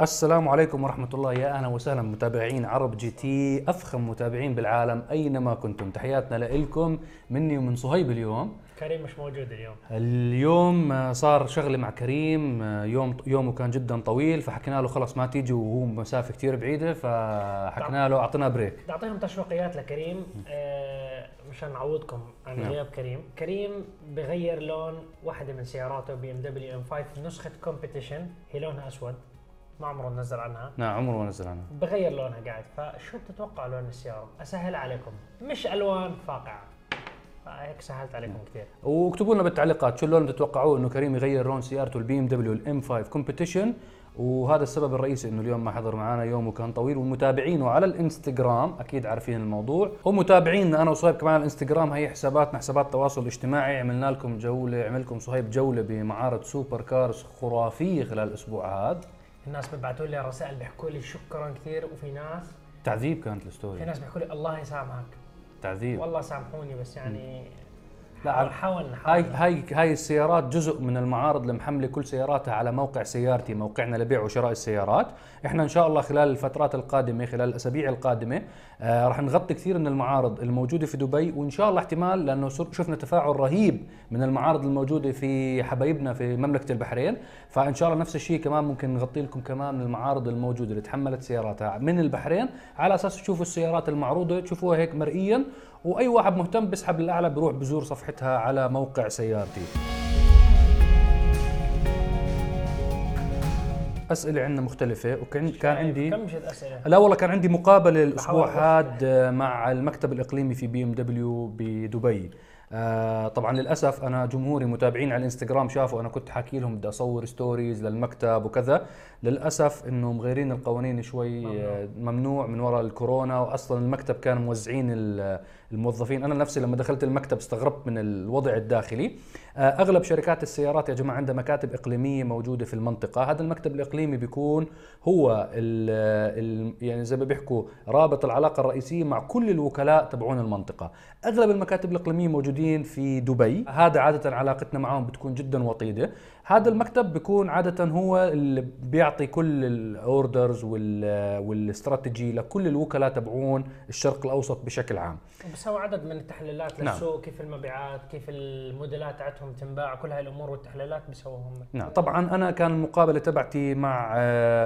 السلام عليكم ورحمة الله. يا أهلا وسهلا متابعين عرب GT أفخم متابعين بالعالم أينما كنتم. تحياتنا لكم مني ومن صهيب اليوم. كريم مش موجود اليوم. اليوم صار شغلة مع كريم يوم يومه كان جدا طويل فحكينا له خلص ما تيجي وهو مسافة كتير بعيدة فحكينا له أعطينا break بدي اعطيهم تشويقيات لكريم. آه مشان نعوضكم عن نعم. غياب كريم. كريم بغير لون واحدة من سياراته بي إم دبليو إم 5 نسخة competition هي لونها أسود. ما عمره نزل عنها. نعم عمره ما نزل عنها. بغير لونها قاعد. فشو بتتوقع لون السيارة؟ أسهل عليكم. مش ألوان فاقعة. فهيك سهلت عليكم كثير. واكتبوا لنا بالتعليقات شو اللون اللي تتوقعوه إنه كريم يغير لون سيارته البي ام دبليو الام 5 competition وهذا السبب الرئيسي إنه اليوم ما حضر معنا يومه كان طويل. ومتابعينه على الإنستغرام أكيد عارفين الموضوع. ومتابعينا أنا وصهيب كمان على الإنستغرام. هي حساباتنا حسابات تواصل اجتماعي. عملنا لكم جولة عمل لكم صهيب جولة بمعارض super cars خرافية خلال الأسبوع هذا. الناس بيبعتوا لي رسائل بيحكوا لي شكرا كثير وفي ناس تعذيب كانت في ال story ناس بيحكوا لي الله يسامحك. تعذيب. والله سامحوني بس يعني لا، حاول عم- حاول هاي نحاول هاي هاي السيارات جزء من المعارض اللي محمله كل سياراتها على موقع سيارتي موقعنا لبيع وشراء السيارات. إحنا إن شاء الله خلال الفترات القادمة خلال الأسابيع القادمة آه راح نغطي كثير من المعارض الموجودة في دبي وإن شاء الله احتمال لأنه شفنا تفاعل رهيب من المعارض الموجودة في حبايبنا في مملكة البحرين. فإن شاء الله نفس الشيء كمان ممكن نغطي لكم كمان المعارض الموجودة اللي تحملت سياراتها من البحرين. على أساس تشوفوا السيارات المعروضة تشوفوها هيك مرئيا وأي واحد مهتم بيسحب الاعلى بيروح بزور صفحتها على موقع سيارتي. أسئلة عندنا مختلفة وكان كان عندي كم مشت اسئله لا والله كان عندي مقابلة الأسبوع هذا مع المكتب الإقليمي في بي إم دبليو بدبي. آه طبعا للأسف أنا جمهوري متابعين على الإنستغرام شافوا أنا كنت حاكي لهم بدي أصور ستوريز للمكتب وكذا. للأسف إنه مغيرين القوانين شوي ممنوع. آه، ممنوع من وراء الكورونا واصلا المكتب كان موزعين ال- الموظفين. أنا نفسي لما دخلت المكتب استغربت من الوضع الداخلي. آه، أغلب شركات السيارات يا جماعة عندها مكاتب إقليمية موجودة في المنطقة. هذا المكتب الإقليمي بيكون هو ال ال يعني زي ما بيحكوا رابط العلاقة الرئيسية مع كل الوكلاء تبعون المنطقة. أغلب المكاتب الإقليمية موجودين في دبي. هذا عادة علاقتنا معهم بتكون جدا وطيدة. هذا المكتب بيكون عادة هو اللي بيعطي كل الاوردرز والاستراتيجي لكل الوكلاء تبعون الشرق الأوسط بشكل عام. بسوي عدد من التحليلات نعم. للسوق كيف المبيعات كيف الموديلات تاعتهم تنباع كل هاي الأمور والتحليلات بسووهم نعم. طبعا أنا كان المقابلة تبعتي مع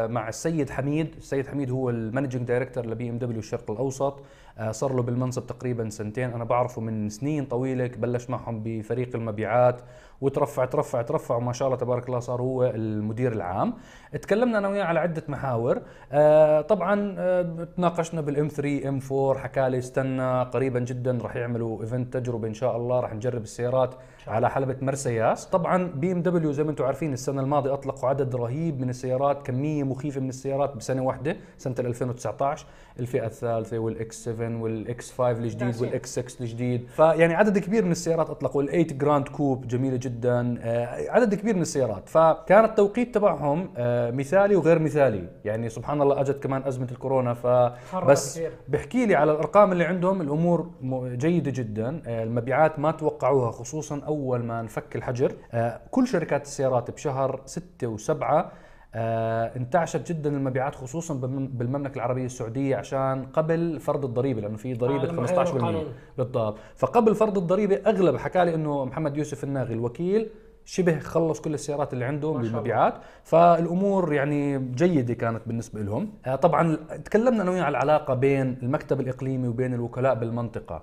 مع السيد حميد. السيد حميد هو ال managing director لبي إم دبليو الشرق الأوسط. صار له بالمنصب تقريبا سنتين. أنا بعرفه من سنين طويلة بلش معهم بفريق المبيعات وترفع ترفع ترفع وما شاء الله تبارك الله صار هو المدير العام. تكلمنا أنا وياه على عدة محاور. آه، طبعا آه، تناقشنا بالإم 3 إم 4 حكى لي استنى قريبا جدا راح يعملوا event تجربة إن شاء الله راح نجرب السيارات. على حلبة مرس ياس طبعا بي ام دبليو زي ما أنتم عارفين السنة الماضية أطلقوا عدد رهيب من السيارات كمية مخيفة من السيارات بسنة واحدة سنة 2019 الفئة الثالثة والإكس 7 والإكس 5 الجديد. والإكس 6 الجديد فيعني عدد كبير من السيارات أطلقوا ال8 Gran Coupe جميلة جدا آه، عدد كبير من السيارات فكان التوقيت تبعهم آه، مثالي وغير مثالي يعني سبحان الله اجت كمان أزمة الكورونا فبس. بحكي لي على الأرقام اللي عندهم الأمور م- جيدة جدا آه، المبيعات ما توقعوها خصوصا أول ما انفك الحجر آه، كل شركات السيارات بشهر ستة وسبعة آه، انتعشت جدا المبيعات خصوصا بالمم- بالمملكة العربية السعودية عشان قبل فرض الضريبة لأنه في آه، ضريبه لما غيروا 15% القانون. بالضبط. فقبل فرض الضريبة أغلب حكى لي انه محمد يوسف الناغي الوكيل شبه خلص كل السيارات اللي الله. بالمبيعات فالأمور يعني جيدة كانت بالنسبة لهم. آه، طبعا تكلمنا أنا وياه على العلاقة بين المكتب الإقليمي وبين الوكلاء بالمنطقة. آه،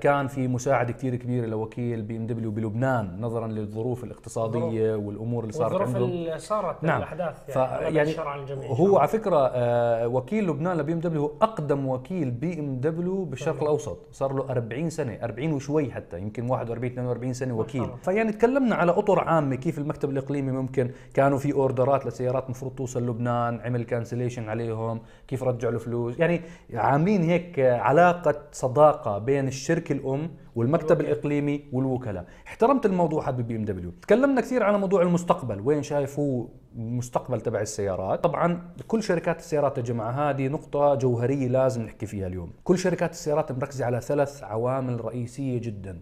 كان في مساعده كثير كبيره لوكيل بي إم دبليو بلبنان نظرا للظروف الاقتصادية والأمور اللي صارت والظروف عندهم اللي صارت نعم. الأحداث يعني, يعني على الجميع هو. على فكرة آه، وكيل لبنان لبي إم دبليو هو أقدم وكيل بي إم دبليو بالشرق الأوسط صار له 40 سنة 40 وشوي حتى يمكن 41 42 سنة وكيل. فيعني تكلمنا على أطر عامة كيف المكتب الإقليمي ممكن كانوا في أوردرات لسيارات مفروض توصل لبنان عمل cancellation عليهم كيف رجعوا الفلوس يعني عاملين هيك علاقة صداقة بين الشركة الأم والمكتب. الإقليمي والوكلاء. احترمت الموضوع هذا ببي إم دبليو. تكلمنا كثير على موضوع المستقبل وين شايف هو المستقبل تبع السيارات. طبعا كل شركات السيارات يا جماعة هذه نقطة جوهرية لازم نحكي فيها اليوم. كل شركات السيارات مركزة على ثلاث عوامل رئيسية جدا.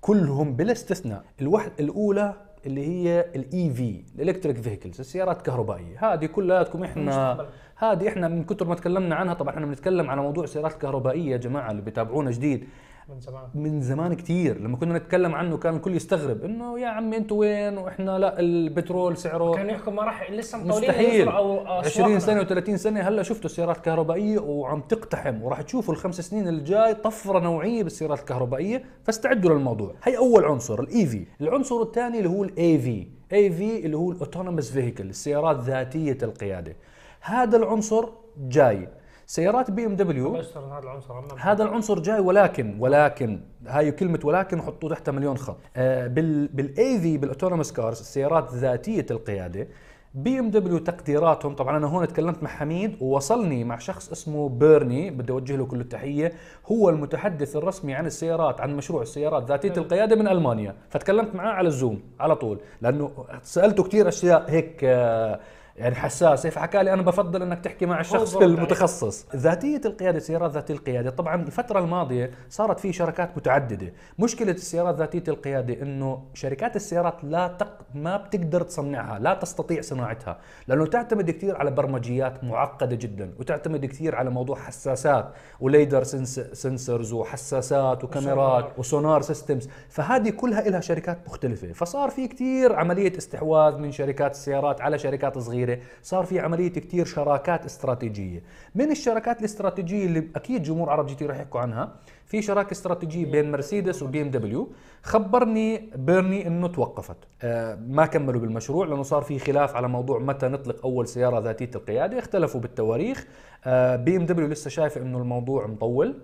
كلهم بلا استثناء. الوحد الأولى اللي هي ال EV ال electric vehicles السيارات الكهربائية. هذه كلياتكم إحنا المستقبل. هذه إحنا من كثر ما تكلمنا عنها طبعا إحنا بنتكلم على موضوع السيارات الكهربائية يا جماعة اللي بيتابعونا جديد. من زمان. من زمان كتير. لما كنا نتكلم عنه كان الكل يستغرب إنه يا عمي أنتوا وين؟ وإحنا لا البترول سعره كانوا يحكوا ما راح لسه مطولين مستحيل. أو 20 أسواقنا. سنة و30 سنة هلا شفتوا السيارات الكهربائية وعم تقتحم وراح تشوفوا الخمس سنين الجاي طفرة نوعية بالسيارات الكهربائية. فاستعدوا للموضوع. هي أول عنصر ال EV العنصر الثاني اللي هو ال AV AV اللي هو ال autonomous vehicle السيارات ذاتية القيادة. هذا العنصر جاي. سيارات بي إم دبليو هذا العنصر عنا هذا العنصر جاي ولكن ولكن هاي كلمة ولكن حطوا تحتها مليون خط. آه بال بال AV بال autonomous cars السيارات ذاتية القيادة بي إم دبليو تقديراتهم طبعا أنا هون تكلمت مع حميد ووصلني مع شخص اسمه بيرني بدي أوجه له كل التحية هو المتحدث الرسمي عن السيارات عن مشروع السيارات ذاتية القيادة من ألمانيا. فتكلمت معاه على الزوم على طول لأنه سألته كثير أشياء هيك آه يعني حساسه فحكى لي أنا بفضل إنك تحكي مع الشخص. المتخصص. ذاتية القيادة سيارات ذاتية القيادة. طبعا الفترة الماضية صارت في شركات متعددة. مشكلة السيارات ذاتية القيادة إنه شركات السيارات لا تق... ما بتقدر تصنعها لا تستطيع صناعتها لأنه تعتمد كثير على برمجيات معقدة جدا وتعتمد كثير على موضوع حساسات و lidar sens... sensors وحساسات وكاميرات وسونار. و sonar systems. فهذه كلها لها شركات مختلفة. فصار في كثير عملية استحواذ من شركات السيارات على شركات صغيرة. صار في عملية كثير شراكات استراتيجية. من الشراكات الاستراتيجية اللي أكيد جمهور عرب جي تي راح يحكوا عنها في شراكة استراتيجية بين مرسيدس وبي إم دبليو. خبرني بيرني إنه توقفت. آه ما كملوا بالمشروع لأنه صار في خلاف على موضوع متى نطلق أول سيارة ذاتية القيادة. اختلفوا بالتواريخ. آه بي إم دبليو لسه شايفة إنه الموضوع مطول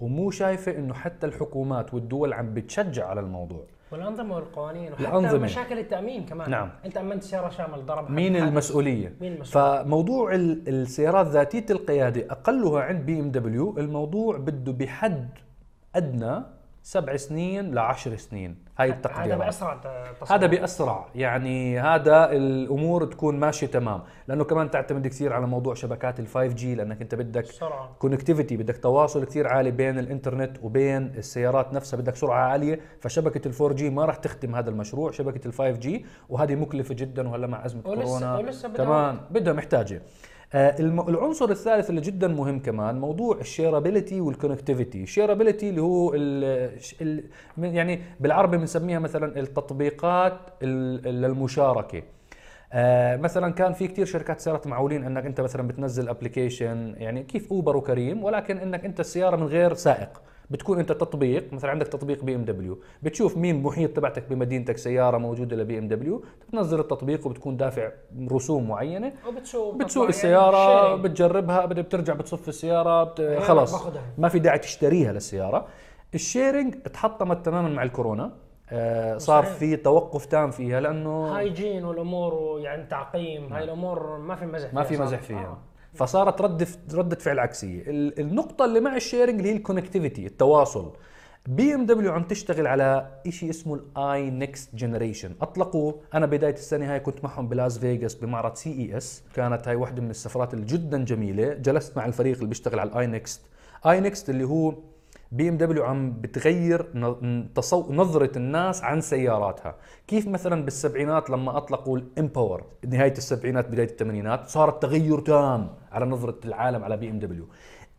ومو شايفة إنه حتى الحكومات والدول عم بتشجع على الموضوع. والأنظمة والقوانين وحتى الأنظمة. مشاكل التأمين كمان نعم. أنت أمنت سيارة شامل ضرب مين المسؤولية مين المسؤول فموضوع ال- السيارات ذاتية القيادة أقلها عند بي إم دبليو الموضوع بده بحد أدنى سبع سنين لعشر سنين. هاي هذا التقديرات. بأسرع ت- تصميم. هذا بأسرع. يعني هذا الأمور تكون ماشية تمام. لأنه كمان تعتمد كثير على موضوع شبكات ال 5G لأنك أنت بدك سرعه connectivity بدك تواصل كثير عالي بين الإنترنت وبين السيارات نفسها. بدك سرعة عالية فشبكة ال 4G ما راح تخدم هذا المشروع. شبكة ال 5G وهذه مكلفة جدا وهلا مع ولسه- كورونا. ولسه بدها كمان بدها محتاجة. الم- العنصر الثالث اللي جدا مهم كمان موضوع ال shareability وال connectivity ال shareability اللي هو ال يعني بالعربي بنسميها مثلا التطبيقات ال- للمشاركه آه مثلا كان في كتير شركات سيارات معولين إنك أنت مثلا بتنزل application يعني كيف اوبر وكريم ولكن إنك أنت السيارة من غير سائق. بتكون انت تطبيق مثلا عندك تطبيق بي إم دبليو بتشوف مين محيط تبعتك بمدينتك سيارة موجودة لبي إم دبليو بتنزل التطبيق وبتكون دافع رسوم معينة وبتسوق بتسوق بتطلع السيارة يعني. بتجربها بترجع بتصف السيارة بت... باخدها. ما في داعي تشتريها للسيارة ال sharing تحطمت تماما مع الكورونا آه صار. في توقف تام فيها لأنه hygiene والأمور ويعني تعقيم هاي الأمور ما في مزح ما في فيها مزح. فيها آه. فصارت رد ردة فعل عكسية. ال- النقطة اللي مع ال sharing اللي هي ال connectivity التواصل. بي ام دبليو عم تشتغل على شيء اسمه ال iNEXT generation أطلقوا أنا بداية السنة هاي كنت معهم بلاس فيغاس بمعرض CES كانت هاي واحدة من السفرات اللي جدا جميلة. جلست مع الفريق اللي بيشتغل على ال iNEXT iNEXT اللي هو بي إم دبليو عم بتغير. نظرة الناس عن سياراتها كيف مثلا بالسبعينات لما أطلقوا الإمباور نهاية السبعينات بداية الثمانينات صار التغير تام على نظرة العالم على بي إم دبليو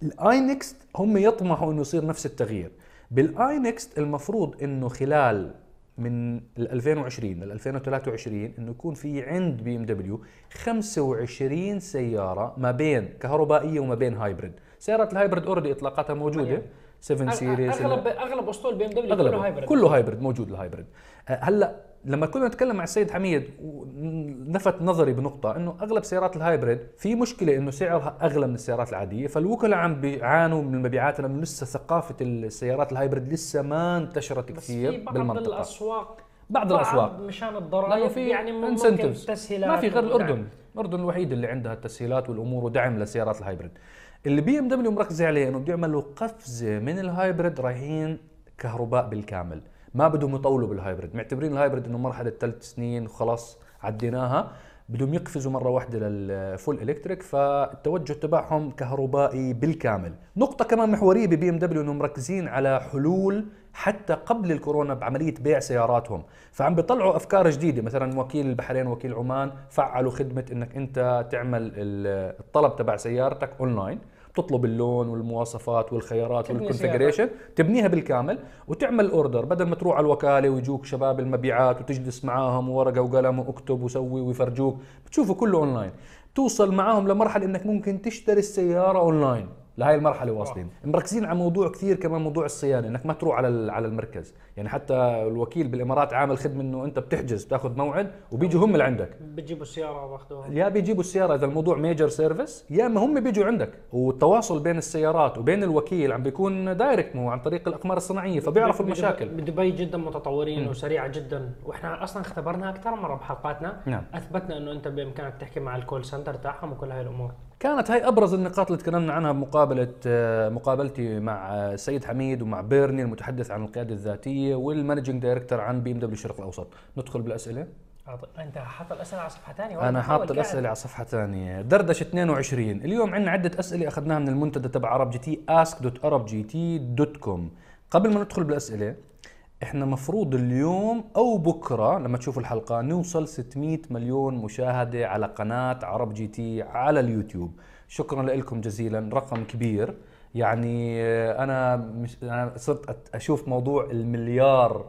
ال iNEXT هم يطمحوا إنه يصير نفس التغيير بال iNEXT المفروض إنه خلال من ال 2020 لل 2023 إنه يكون في عند بي إم دبليو 25 سيارة ما بين كهربائية وما بين hybrid سيارات الهايبريد اوريدي إطلاقاتها موجودة. 7 Series اغلب أغلب أسطول بي إم دبليو كله hybrid كله hybrid موجود ال hybrid أه، هلأ لما كنا نتكلم مع السيد حميد لفت نظري بنقطة إنه أغلب سيارات ال hybrid في مشكلة إنه سعرها أغلى من السيارات العادية فالوكلاء عم بيعانوا من المبيعات لأنه لسه ثقافة السيارات ال hybrid لسه ما انتشرت بس كثير في بعض بالمنطقة. الأسواق بعض الأسواق. مشان الضرائب في يعني ممكن. تسهيلات ما في غير. الأردن. الأردن الوحيد اللي عندها التسهيلات والأمور ودعم للسيارات ال hybrid اللي بي إم دبليو مركزه عليه إنه بده يعملوا قفزة من ال hybrid رايحين كهرباء بالكامل. ما بدهم يطولوا بال hybrid معتبرين ال hybrid إنه مرحلة ثلاث سنين وخلاص عديناها. بدهم يقفزوا مرة واحدة لل full electric فالتوجه تبعهم كهربائي بالكامل. نقطة كمان محورية ببي ام دبليو إنهم مركزين على حلول حتى قبل الكورونا بعملية بيع سياراتهم. فعم بيطلعوا أفكار جديدة. مثلا وكيل البحرين وكيل عمان فعلوا خدمة إنك أنت تعمل ال- الطلب تبع سيارتك اونلاين بتطلب اللون والمواصفات والخيارات وال configuration تبنيها بالكامل وتعمل order بدل ما تروح على الوكالة ويجوك شباب المبيعات وتجلس معاهم وورقه وقلم واكتب وسوي ويفرجوك بتشوفه كله اونلاين توصل معاهم لمرحلة إنك ممكن تشتري السيارة اونلاين لهي المرحلة واصلين. مركزين على موضوع كثير كمان موضوع الصيانة إنك ما تروح على على المركز. يعني حتى الوكيل بالإمارات عامل خدمة إنه أنت بتحجز بتأخذ موعد وبيجوا هم لعندك بتجيبوا السيارة وبأخذوها. يا بيجيبوا السيارة إذا الموضوع major service يا اما هم بيجوا عندك. والتواصل بين السيارات وبين الوكيل عم بيكون direct مو عن طريق الأقمار الصناعية فبيعرفوا المشاكل. بدبي جدا متطورين وسريعة جدا. وإحنا أصلا اختبرناها أكثر مرة بحلقاتنا. نعم. أثبتنا إنه أنت بإمكانك تحكي مع ال call center تاعهم وكل هاي الأمور. كانت هاي أبرز النقاط اللي تكلمنا عنها بمقابلة آه، مقابلتي مع آه، السيد حميد ومع بيرني المتحدث عن القيادة الذاتية وال managing director عن بي ام دبليو الشرق الأوسط. ندخل بالأسئلة. أنت حاط الأسئلة على صفحة ثانية؟ أنا حاط الأسئلة على صفحة ثانية. دردشة 22 اليوم عندنا عدة أسئلة أخذناها من المنتدى تبع عرب جي تي ask.arabgt.com قبل ما ندخل بالأسئلة إحنا مفروض اليوم أو بكرة لما تشوفوا الحلقة نوصل 600 مليون مشاهدة على قناة عرب جي تي على اليوتيوب. شكرا لكم جزيلا رقم كبير. يعني آه، أنا مش أنا صرت أشوف موضوع المليار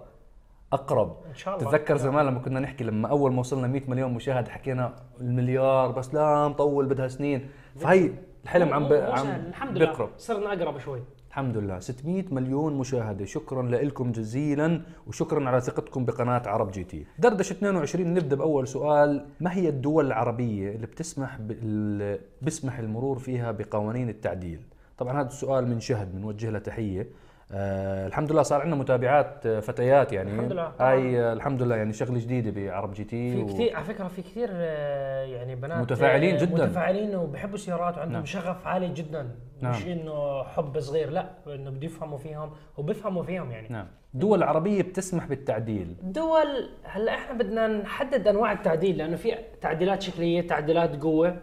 أقرب. إن شاء الله. تتذكر زمان لما كنا نحكي لما أول ما وصلنا 100 مليون مشاهد حكينا المليار بس لا مطول بدها سنين. فهي الحلم عم ب... عم. الحمد لله. بيقرب صرنا أقرب شوي. الحمد لله. 600 مليون مشاهدة. شكرا لكم جزيلا وشكرا على ثقتكم بقناة عرب جي تي. دردشة 22 نبدأ بأول سؤال. ما هي الدول العربية اللي بتسمح بال... بيسمح المرور فيها بقوانين التعديل؟ طبعا هذا السؤال من شهد بنوجه له تحية. آه الحمد لله صار عندنا متابعات آه، فتيات يعني الحمد لله. هاي آه، الحمد لله يعني شغلة جديدة بعرب GT في و- كثير على فكرة في كثير آه، يعني بنات متفاعلين جداً. متفاعلين وبحبوا السيارات وعندهم نعم. شغف عالي جدا نعم. مش إنه حب صغير لا إنه بده يفهموا فيهم وبيفهموا فيهم يعني نعم دول عربية بتسمح بالتعديل دول هلأ إحنا بدنا نحدد أنواع التعديل لأنه في تعديلات شكلية تعديلات قوة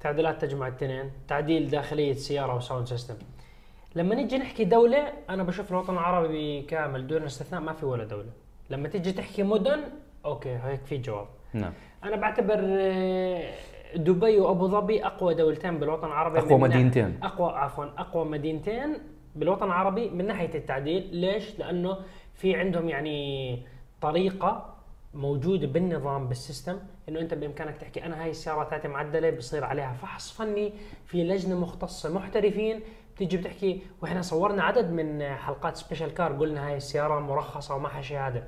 تعديلات تجمع الاثنين تعديل داخلية سيارة و sound system لما نيجي نحكي دولة أنا بشوف الوطن العربي كامل دون استثناء ما في ولا دولة. لما تيجي تحكي مدن okay هيك في جواب. نعم. أنا بعتبر آه، دبي وأبو ظبي أقوى دولتين بالوطن العربي ناحية- مدينتين. أقوى عفوا أقوى مدينتين بالوطن العربي من ناحية التعديل. ليش؟ لأنه في عندهم يعني طريقة موجودة بالنظام بال system إنه أنت بإمكانك تحكي أنا هاي السيارة تاعتي معدلة بصير عليها فحص فني في لجنة مختصة محترفين بتيجي بتحكي وإحنا صورنا عدد من حلقات special car قلنا هاي السيارة مرخصة ومعها شهاده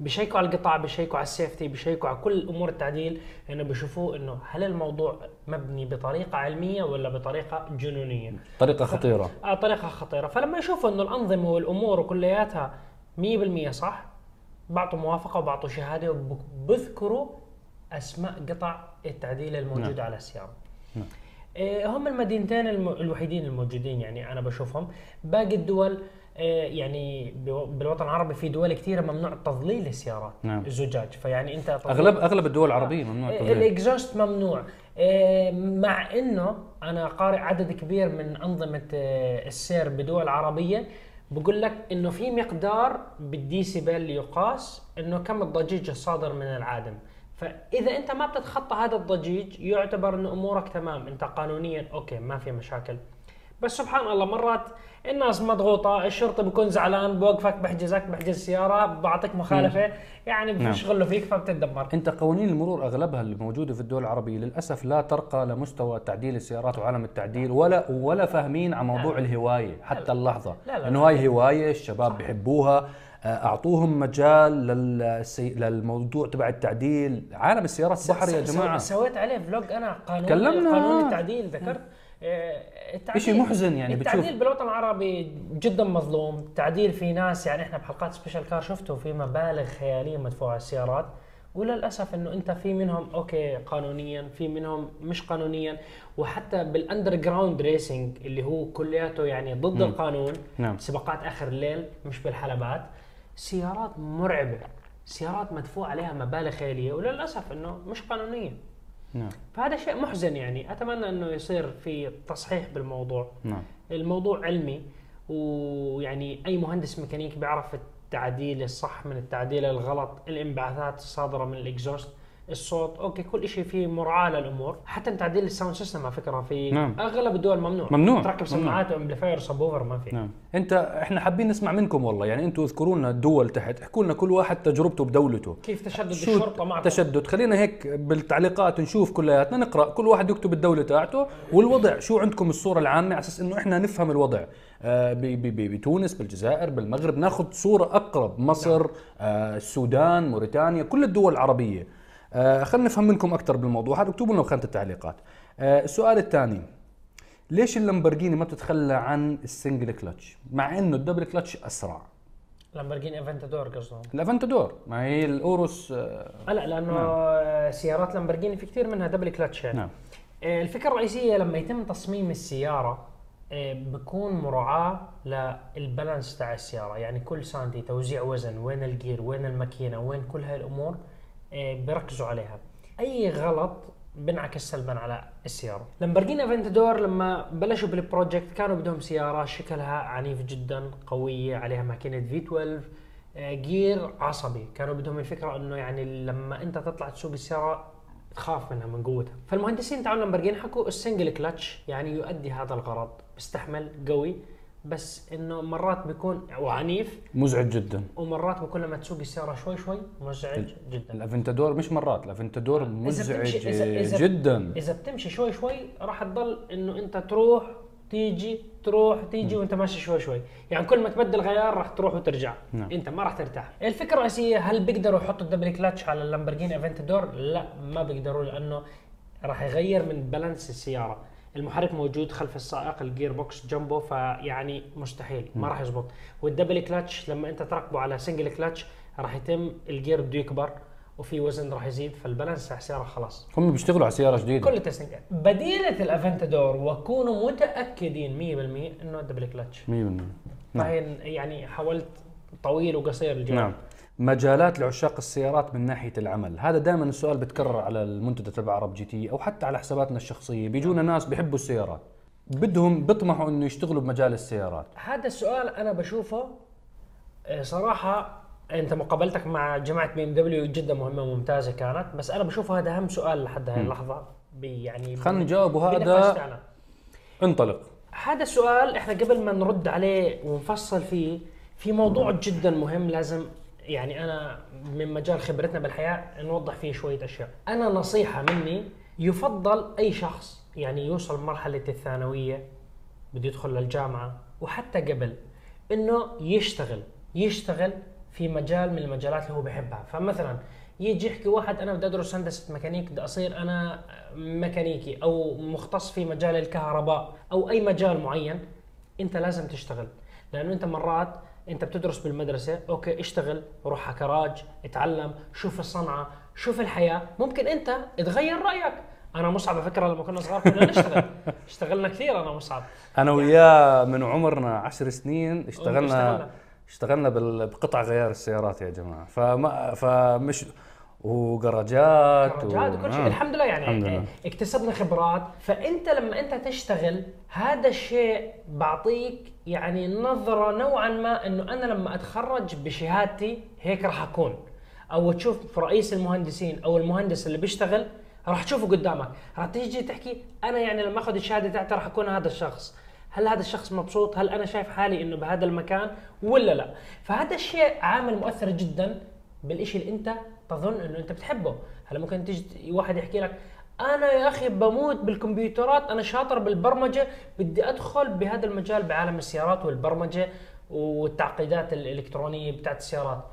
بشيكوا على القطع بشيكوا على ال safety بشيكوا على كل أمور التعديل إنه بشوفوه إنه هل الموضوع مبني بطريقة علمية ولا بطريقة جنونية؟ طريقة خطيرة. آه طريقة خطيرة. فلما يشوفوا إنه الأنظمة والأمور كلياتها 100% صح بعطوا موافقة وبعطوا شهادة وبذكروا أسماء قطع التعديل الموجودة نعم. على السيارة. نعم. آه، هم المدينتين الم- الوحيدين الموجودين يعني أنا بشوفهم. باقي الدول آه، يعني بالوطن العربي في دول كثيره ممنوع تظليل السيارات نعم. الزجاج. فيعني أنت تظليل- أغلب أغلب الدول العربية ممنوع آه، التظليل. ال exhaust ممنوع. آه، مع إنه أنا قارئ عدد كبير من أنظمة آه، السير بدول عربية بقول لك إنه في مقدار بالديسيبل يقاس إنه كم الضجيج الصادر من العادم فإذا أنت ما بتتخطى هذا الضجيج يعتبر انه أمورك تمام. أنت قانونيا أوكي ما في مشاكل. بس سبحان الله مرات الناس مضغوطة الشرطة بيكون زعلان بوقفك بحجزك بحجز سيارة بعطيك مخالفة. يعني نعم. بيشغلوا فيك فبتتدمر. أنت قوانين المرور أغلبها اللي موجودة في الدول العربية للأسف لا ترقى لمستوى تعديل السيارات وعالم التعديل ولا ولا فاهمين عن موضوع الهواية حتى اللحظة. لا لا إنه هاي هواية الشباب بيحبوها آه، أعطوهم مجال للسي... للموضوع تبع التعديل. عالم السيارات بحر يا جماعة. سويت عليه vlog أنا قانون تكلمنا. قانون التعديل ذكرت؟ التعديل إشي محزن يعني التعديل بتشوف. بالوطن العربي جدا مظلوم. التعديل في ناس يعني إحنا بحلقات special car شفتوا في مبالغ خيالية مدفوعة على السيارات. وللأسف إنه أنت في منهم okay قانونيا في منهم مش قانونيا. وحتى بال underground racing اللي هو كلياته يعني ضد مم. القانون نعم. سباقات آخر الليل مش بالحلبات. سيارات مرعبة. سيارات مدفوع عليها مبالغ خيالية. وللأسف إنه مش قانونية. نعم. فهذا شيء محزن يعني. أتمنى إنه يصير في تصحيح بالموضوع. نعم. الموضوع علمي ويعني أي مهندس ميكانيكي بيعرف التعديل الصح من التعديل الغلط الانبعاثات الصادرة من ال exhaust. الصوت okay كل شيء فيه مراعاة للأمور. حتى تعديل ال sound system على فكرة في نعم. أغلب الدول ممنوع. ممنوع. تركب. سماعات و amplifier و subwoofer ما في. نعم. أنت إحنا حابين نسمع منكم والله. يعني أنتم اذكروا لنا الدول تحت. احكوا لنا كل واحد تجربته بدولته. كيف تشدد الشرطة معكم؟ تشدد. خلينا هيك بالتعليقات نشوف كلياتنا. نقرأ كل واحد يكتب الدولة تاعته والوضع. شو عندكم الصورة العامة على أساس إنه إحنا نفهم الوضع؟ آه، بتونس بالجزائر بالمغرب. ناخذ صورة أقرب. مصر آه، السودان موريتانيا كل الدول العربية. خلينا نفهم منكم أكثر بالموضوع. هذا اكتبوا لنا بخانه التعليقات. آه، السؤال الثاني. ليش اللامبرجيني ما بتتخلى عن ال single clutch؟ مع إنه ال double clutch أسرع. لامبرجيني افنتادور قصدهم الافنتادور ما هي الاوروس آه، آه لا لأنه نعم. سيارات لامبرجيني في كثير منها double clutch. يعني نعم. آه، الفكرة الرئيسية لما يتم تصميم السيارة آه، بكون مراعاة لل balance تاع السيارة. يعني كل سنتي توزيع وزن وين الجير وين الماكينة وين كل هاي الأمور. آه، بيركزوا عليها. أي غلط بنعكس سلبا على السيارة. لامبرجيني أفنتادور لما بلشوا بال project كانوا بدهم سيارة شكلها عنيف جدا قويه عليها ماكينة في 12 آه، جير عصبي. كانوا بدهم الفكرة إنه يعني لما أنت تطلع تسوق السياره تخاف منها من قوتها. فالمهندسين تاعون لامبرجيني حكوا ال single clutch يعني يؤدي هذا الغرض. بيستحمل قوي. بس إنه مرات بيكون وعنيف مزعج جدا. ومرات بيكون لما تسوق السيارة شوي شوي مزعج جدا. الافنتادور مش مرات الافنتادور مزعج بتمشي- إذا- إذا- جدا. إذا بتمشي شوي شوي راح تضل إنه أنت تروح تيجي تروح تيجي وأنت ماشي شوي شوي. يعني كل ما تبدل غيار راح تروح وترجع. نعم. أنت ما راح ترتاح. الفكرة الرئيسية هل بيقدروا يحطوا ال double clutch على اللامبرجيني افنتادور لا ما بيقدروا لأنه راح يغير من balance السيارة. المحرك موجود خلف السائق ال gearbox جنبه فيعني مستحيل ما راح يزبط. وال double clutch لما انت تركبه على single clutch راح يتم الجير بده يكبر وفي وزن راح يزيد فال balance تاع السيارة خلاص. هم بيشتغلوا على سيارة جديدة. كل ال testing بديلة الأفنتادور وكونوا متأكدين 100% إنه double clutch 100% نعم. فهي يعني حاولت طويل وقصير الجواب نعم. مجالات لعشاق السيارات من ناحية العمل. هذا دائما السؤال بتكرر على المنتدى تبع عرب GT أو حتى على حساباتنا الشخصية. بيجونا ناس بيحبوا السيارات. بدهم بيطمحوا إنه يشتغلوا بمجال السيارات. هذا السؤال أنا بشوفه آه، صراحة أنت مقابلتك مع جماعة BMW جدا مهمة وممتازة كانت بس أنا بشوف هذا أهم سؤال لحد هاي اللحظة. يعني خلينا نجاوب هذا. انطلق. هذا السؤال إحنا قبل ما نرد عليه ونفصل فيه في موضوع جدا مهم لازم يعني أنا من مجال خبرتنا بالحياة نوضح فيه شوية أشياء. أنا نصيحة مني يفضل أي شخص يعني يوصل مرحلة الثانوية بده يدخل للجامعة وحتى قبل إنه يشتغل يشتغل في مجال من المجالات اللي هو بيحبها فمثلا يجي يحكي واحد أنا بدي أدرس هندسة ميكانيك بدي أصير أنا ميكانيكي أو مختص في مجال الكهرباء أو أي مجال معين أنت لازم تشتغل لأنه أنت مرات انت بتدرس بالمدرسة okay اشتغل روح على كراج اتعلم شوف الصنعة شوف الحياة. ممكن انت تغير رأيك. أنا مصعب على فكرة لما كنا صغار كنا نشتغل. اشتغلنا كثير أنا مصعب. أنا وياه من عمرنا عشر سنين اشتغلنا اشتغلنا. بقطع غيار السيارات يا جماعة. فما فمش وجراجات كراجات وكل شيء. آه. الحمد لله يعني الحمد لله. اكتسبنا خبرات. فأنت لما أنت تشتغل هذا الشيء بعطيك يعني نظرة نوعا ما إنه أنا لما أتخرج بشهادتي هيك راح أكون. أو تشوف رئيس المهندسين أو المهندس اللي بيشتغل راح تشوفه قدامك. راح تيجي تحكي أنا يعني لما آخذ الشهادة تاعتي راح أكون هذا الشخص. هل هذا الشخص مبسوط؟ هل أنا شايف حالي إنه بهذا المكان؟ ولا لا؟ فهذا الشيء عامل مؤثر جدا بالإشي اللي أنت تظن إنه أنت بتحبه. هلا ممكن تيجي واحد يحكي لك أنا يا أخي بموت بالكمبيوترات أنا شاطر بالبرمجة بدي أدخل بهذا المجال بعالم السيارات والبرمجة والتعقيدات الإلكترونية بتاعت السيارات.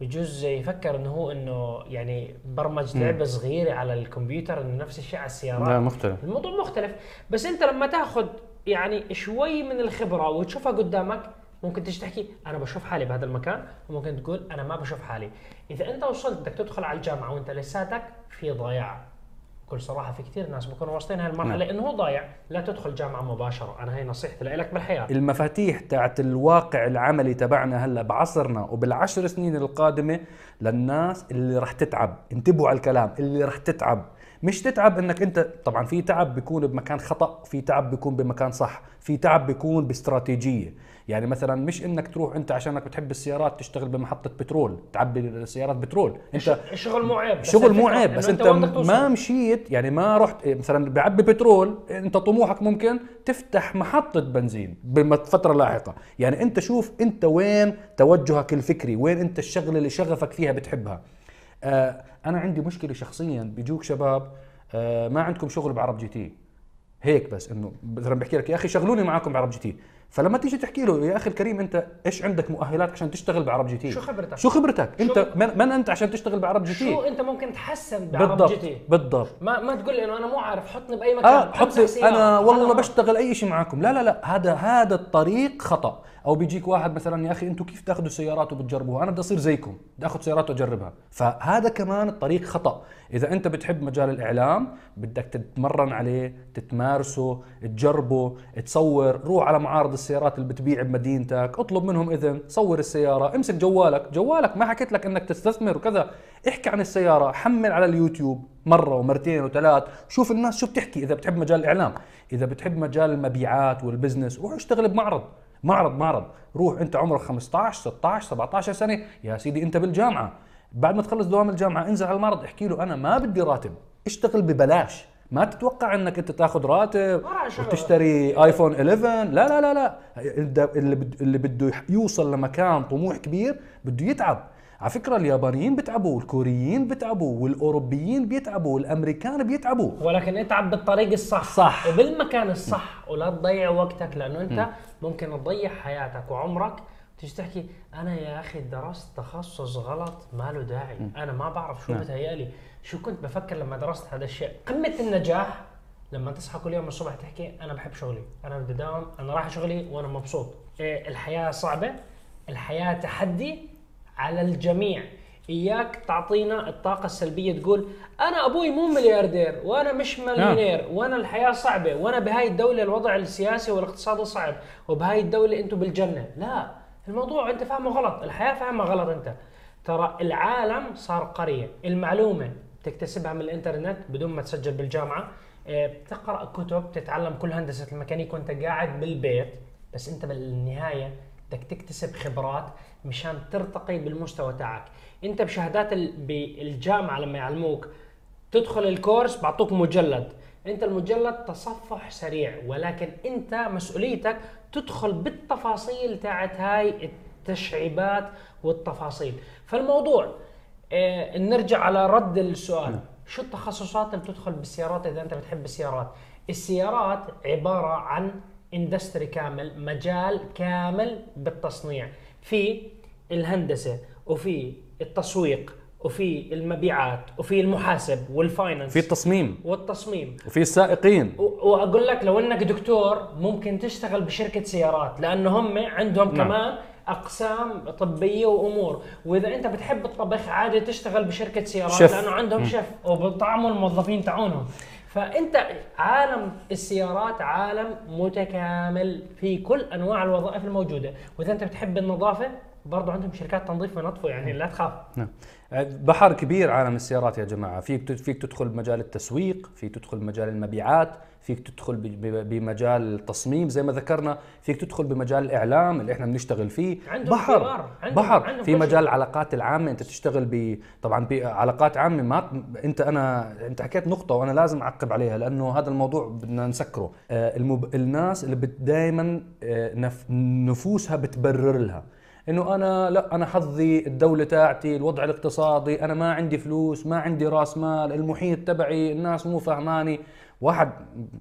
بجوز يفكر إنه هو إنه يعني برمج لعبة صغيرة على الكمبيوتر إنه نفس الشيء على السيارات. لا مختلف. الموضوع مختلف. بس أنت لما تاخذ يعني شوي من الخبرة وتشوفها قدامك ممكن تيجي تحكي أنا بشوف حالي بهذا المكان وممكن تقول أنا ما بشوف حالي. إذا أنت وصلت بدك تدخل على الجامعة وأنت لساتك في ضياع. بكل صراحة في كثير ناس بكونوا واصلين هاي المرحلة نعم. انه هو ضايع. لا تدخل جامعة مباشرة. أنا هي نصيحتي لك بالحياة. المفاتيح تاعت الواقع العملي تبعنا هلا بعصرنا وبالعشر سنين القادمة للناس اللي رح تتعب. انتبهوا على الكلام اللي رح تتعب. مش تتعب إنك أنت طبعا في تعب بيكون بمكان خطأ في تعب بيكون بمكان صح في تعب بيكون باستراتيجية. يعني مثلا مش إنك تروح أنت عشانك بتحب السيارات تشتغل بمحطة بترول تعبي السيارات بترول. أنت الشغل مو عيب بس شغل مو عيب بس أنت توصل. ما مشيت يعني ما رحت مثلا بعبي بترول أنت طموحك ممكن تفتح محطة بنزين بفترة لاحقة. يعني أنت شوف أنت وين توجهك الفكري وين أنت الشغلة اللي شغفك فيها بتحبها. آه أنا عندي مشكلة شخصيا بيجوك شباب آه ما عندكم شغل بعرب GT. هيك بس إنه مثلا بحكي لك يا أخي شغلوني معاكم بعرب GT. فلما تيجي تحكي له يا أخي الكريم أنت إيش عندك مؤهلات عشان تشتغل بعرب GT؟ شو خبرتك؟ شو خبرتك؟ أنت من, من أنت عشان تشتغل بعرب GT؟ شو أنت ممكن تحسن بعرب بالضبط جيتي بالضبط. ما ما تقول لي إنه أنا مو عارف حطني بأي مكان آه حط أمسح سيارة. أنا والله أنا- بشتغل أي شيء معاكم. لا لا لا هذا هذا الطريق خطأ. أو بيجيك واحد مثلا يا أخي أنتم كيف تأخذوا سيارات وبتجربوها؟ أنا بدي أصير زيكم بدي أخذ سيارات وأجربها. فهذا كمان الطريق خطأ. إذا أنت بتحب مجال الإعلام بدك تتمرن عليه تتمارسه تجربه تصور روح على معارض السيارات اللي بتبيع بمدينتك اطلب منهم إذن صور السيارة امسك جوالك. جوالك ما حكيت لك إنك تستثمر وكذا. احكي عن السيارة حمل على اليوتيوب مرة ومرتين وثلاث شوف الناس شو بتحكي إذا بتحب مجال الإعلام. إذا بتحب مجال المبيعات وال business روح اشتغل بمعرض. معرض معرض. روح انت عمرك 15 16 17 سنة. يا سيدي انت بالجامعة. بعد ما تخلص دوام الجامعة انزل على المعرض. احكي له أنا ما بدي راتب. اشتغل ببلاش. ما تتوقع إنك أنت تاخذ راتب. وتشتري iPhone 11 لا لا لا لا. اللي بده يوصل لمكان طموح كبير بده يتعب. على فكرة اليابانيين بيتعبوا الكوريين بيتعبوا والأوروبيين بيتعبوا والامريكان بيتعبوا. ولكن اتعب بالطريق الصح. صح. وبالمكان الصح. ولا تضيع وقتك لأنه انت ممكن تضيع حياتك وعمرك. تيجي تحكي أنا يا أخي درست تخصص غلط ما له داعي. أنا ما بعرف شو نعم. بتهيألي. شو كنت بفكر لما درست هذا الشيء؟ قمة النجاح. لما تصحى كل يوم الصبح تحكي أنا بحب شغلي. أنا بدي داوم أنا رايح شغلي وأنا مبسوط. إيه الحياة صعبة. الحياة تحدي. على الجميع. إياك تعطينا الطاقة السلبية تقول أنا أبوي مو ملياردير وأنا مش مليونير وأنا الحياة صعبة وأنا بهاي الدولة الوضع السياسي والاقتصادي صعب وبهاي الدولة أنتم بالجنة. لا الموضوع أنت فاهمه غلط الحياة فاهمه غلط أنت. ترى العالم صار قرية. المعلومة تكتسبها من الإنترنت بدون ما تسجل بالجامعة. آه، بتقرأ كتب تتعلم كل هندسة الميكانيك وأنت قاعد بالبيت بس أنت بالنهاية بدك تكتسب خبرات مشان ترتقي بالمستوى تاعك. انت بشهادات ال- بالجامعة لما يعلموك تدخل الكورس بعطوك مجلد. انت المجلد تصفح سريع ولكن انت مسؤوليتك تدخل بالتفاصيل تاعت هاي التشعيبات والتفاصيل. فالموضوع آه نرجع على رد السؤال شو التخصصات اللي بتدخل بالسيارات إذا أنت بتحب السيارات؟ السيارات عبارة عن industry كامل مجال كامل بالتصنيع. في الهندسة وفي التسويق وفي المبيعات وفي المحاسب وال finance في التصميم. والتصميم. وفي السائقين. وأقول لك لو أنك دكتور ممكن تشتغل بشركة سيارات لأنه هم عندهم نعم. كمان أقسام طبية وأمور. وإذا أنت بتحب الطبخ عادي تشتغل بشركة سيارات شيف. لأنه عندهم شيف. وبطعموا الموظفين تاعونهم فأنت عالم السيارات عالم متكامل في كل أنواع الوظائف الموجودة. وإذا أنت بتحب النظافة برضه عندهم شركات تنظيف ونظفه يعني لا تخاف. نعم. بحر كبير عالم السيارات يا جماعة. فيك فيك تدخل بمجال التسويق فيك تدخل بمجال المبيعات. فيك تدخل بمجال التصميم زي ما ذكرنا فيك تدخل بمجال الإعلام اللي إحنا بنشتغل فيه. عندهم بحر. عندهم- بحر. عندهم في مجال العلاقات العامة أنت تشتغل ب طبعا بعلاقات عامة ما أنت أنا أنت حكيت نقطة وأنا لازم أعقب عليها لأنه هذا الموضوع بدنا نسكره. آه المب... الناس اللي دائما نف... نفوسها بتبرر لها. إنه أنا لا أنا حظي الدولة تاعتي الوضع الاقتصادي أنا ما عندي فلوس ما عندي رأس مال المحيط تبعي الناس مو فهماني. واحد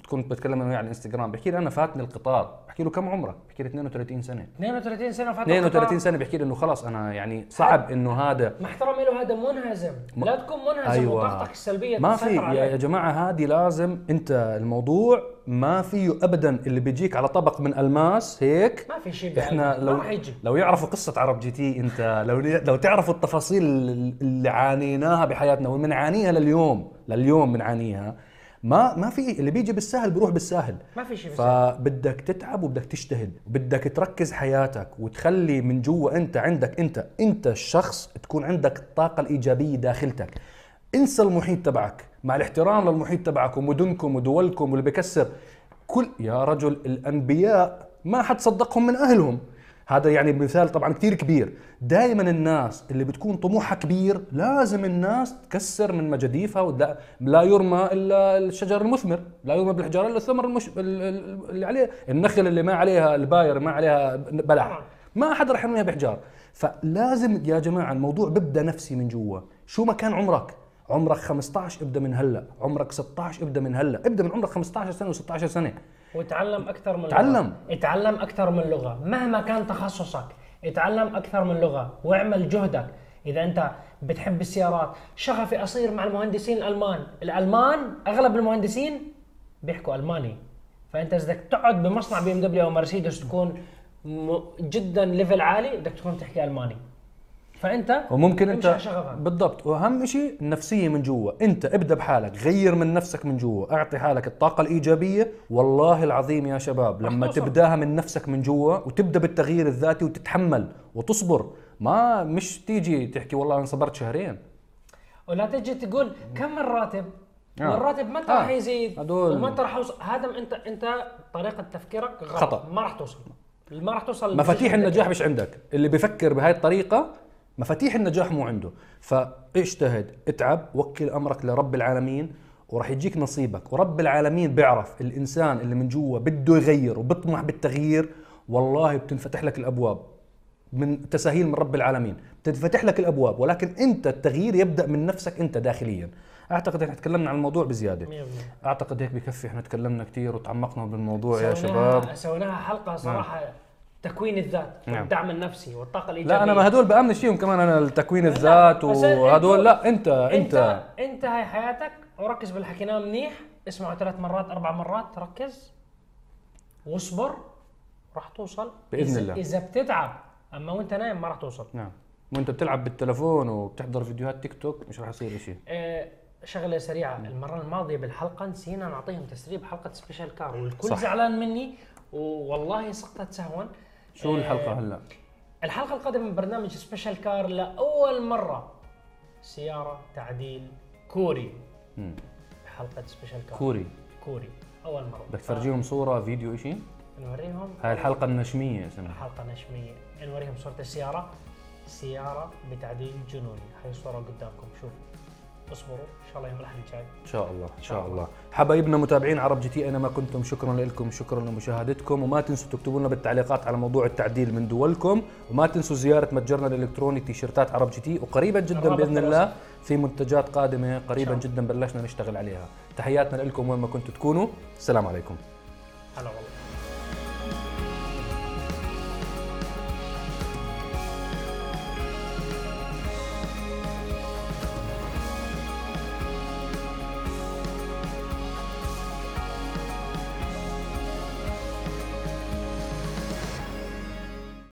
كنت بتكلم أنا وياه على الإنستغرام بحكي لي أنا فاتني القطار بحكي له كم عمرك بحكي لي 32 سنة. 32 سنة فاتت 32 سنة بحكي لي إنه خلص أنا يعني صعب إنه هذا مع احترامي له هذا منهزم. ما- لا تكون منهزم أيوة. وطاقتك السلبية ما في يا, جماعة هذه لازم أنت الموضوع ما فيه ابدا اللي بيجيك على طبق من ألماس هيك. ما في شيء إحنا. لو ما راح يجي. لو يعرفوا قصة عرب GT أنت لو لو تعرفوا التفاصيل اللي عانيناها بحياتنا وبنعانيها لليوم لليوم بنعانيها ما ما في اللي بيجي بالسهل بيروح بالسهل ما في شيء بس فبدك تتعب وبدك تجتهد. وبدك تركز حياتك وتخلي من جوا انت عندك انت انت الشخص تكون عندك الطاقه الإيجابية داخلتك. انسى المحيط تبعك. مع الاحترام للمحيط تبعك ومدنكم ودولكم واللي بكسر كل يا رجل الأنبياء ما حد صدقهم من أهلهم. هذا يعني مثال طبعا كثير كبير. دائما الناس اللي بتكون طموحها كبير لازم الناس تكسر من مجاديفها ولا لا يرمى إلا الشجر المثمر لا يرمى بالحجارة إلا الثمر المش... ال- ال- اللي عليه النخل اللي ما عليها الباير ما عليها بلح. ما حدا رح يرميها بحجار. فلازم يا جماعة الموضوع بيبدا نفسي من جوا. شو ما كان عمرك؟ عمرك 15 ابدأ من هلأ. عمرك 16 ابدأ من هلأ. ابدأ من عمرك 15 سنة و16 سنة. وتعلم أكثر من تعلم. لغه اتعلم أكثر من لغة. مهما كان تخصصك اتعلم أكثر من لغة واعمل جهدك. إذا أنت بتحب السيارات شغفي أصير مع المهندسين الألمان. الألمان أغلب المهندسين بيحكوا ألماني. فأنت إذا بدك تقعد بمصنع BMW أو مرسيدس تكون جدا ليفل عالي بدك تكون تحكي ألماني. فأنت وممكن أنت بالضبط. وأهم شيء النفسية من جوا. أنت ابدأ بحالك غير من نفسك من جوا. أعطي حالك الطاقة الإيجابية. والله العظيم يا شباب لما. تبداها من نفسك من جوا وتبدأ بالتغيير الذاتي وتتحمل وتصبر ما مش تيجي تحكي والله أنا صبرت شهرين. ولا تجي تقول كم الراتب؟ آه. والراتب متى آه. راح يزيد؟ هدول- ومتى راح يوصل؟ هذا انت أنت طريقة تفكيرك غلط. خطأ. ما راح توصل. ما راح توصل مفاتيح النجاح مش عندك. اللي بيفكر بهاي الطريقة مفاتيح النجاح مو عنده. فاجتهد اتعب وكل أمرك لرب العالمين وراح يجيك نصيبك. ورب العالمين بيعرف الإنسان اللي من جوا بده يغير وبيطمح بالتغيير والله بتنفتح لك الأبواب. من تساهيل من رب العالمين. بتنفتح لك الأبواب ولكن أنت التغيير يبدأ من نفسك أنت داخليا. أعتقد إحنا تكلمنا عن الموضوع بزيادة. 100%. أعتقد هيك بكفي. إحنا تكلمنا كثير وتعمقنا بالموضوع يا شباب. سويناها حلقة صراحة تكوين الذات نعم. والدعم النفسي والطاقة الإيجابية. لا أنا ما هدول بامنش فيهم كمان أنا التكوين الذات وهدول لا أنت أنت أنت. انت هاي حياتك. وركز باللي حكيناه منيح. اسمعه ثلاث مرات أربع مرات. ركز. واصبر. راح توصل. بإذن إذا- الله. إذا بتتعب أما وأنت نايم ما راح توصل. نعم. وأنت بتلعب بالتلفون وبتحضر فيديوهات تيك توك مش راح يصير شيء آه، شغلة سريعة. المرة الماضية بالحلقة نسينا نعطيهم تسريب حلقة Special Car والكل. صح. زعلان مني والله سقطت سهوا. شو آه، الحلقة هلا؟ الحلقة القادمة من برنامج Special Car لأول مرة. سيارة تعديل كوري. مم. حلقة Special Car كوري. كوري. أول مرة. بدك تفرجيهم صورة فيديو شيء نوريهم. هاي الحلقة النشمية اسمها حلقه نشميه نوريهم صورة السيارة. سيارة بتعديل جنوني. هاي الصورة قدامكم. شوفوا أصبروا إن شاء الله يوم الأحد الجاي. إن شاء الله إن شاء الله. حبايبنا متابعين عرب GT اينما كنتم شكرا لكم شكرا لمشاهدتكم. وما تنسوا تكتبوا لنا بالتعليقات على موضوع التعديل من دولكم. وما تنسوا زيارة متجرنا الإلكتروني تيشيرتات عرب GT. وقريبا جدا بإذن الله في منتجات قادمة. قريبا جدا بلشنا نشتغل عليها. تحياتنا لكم وين ما كنتوا تكونوا. السلام عليكم. هلا والله.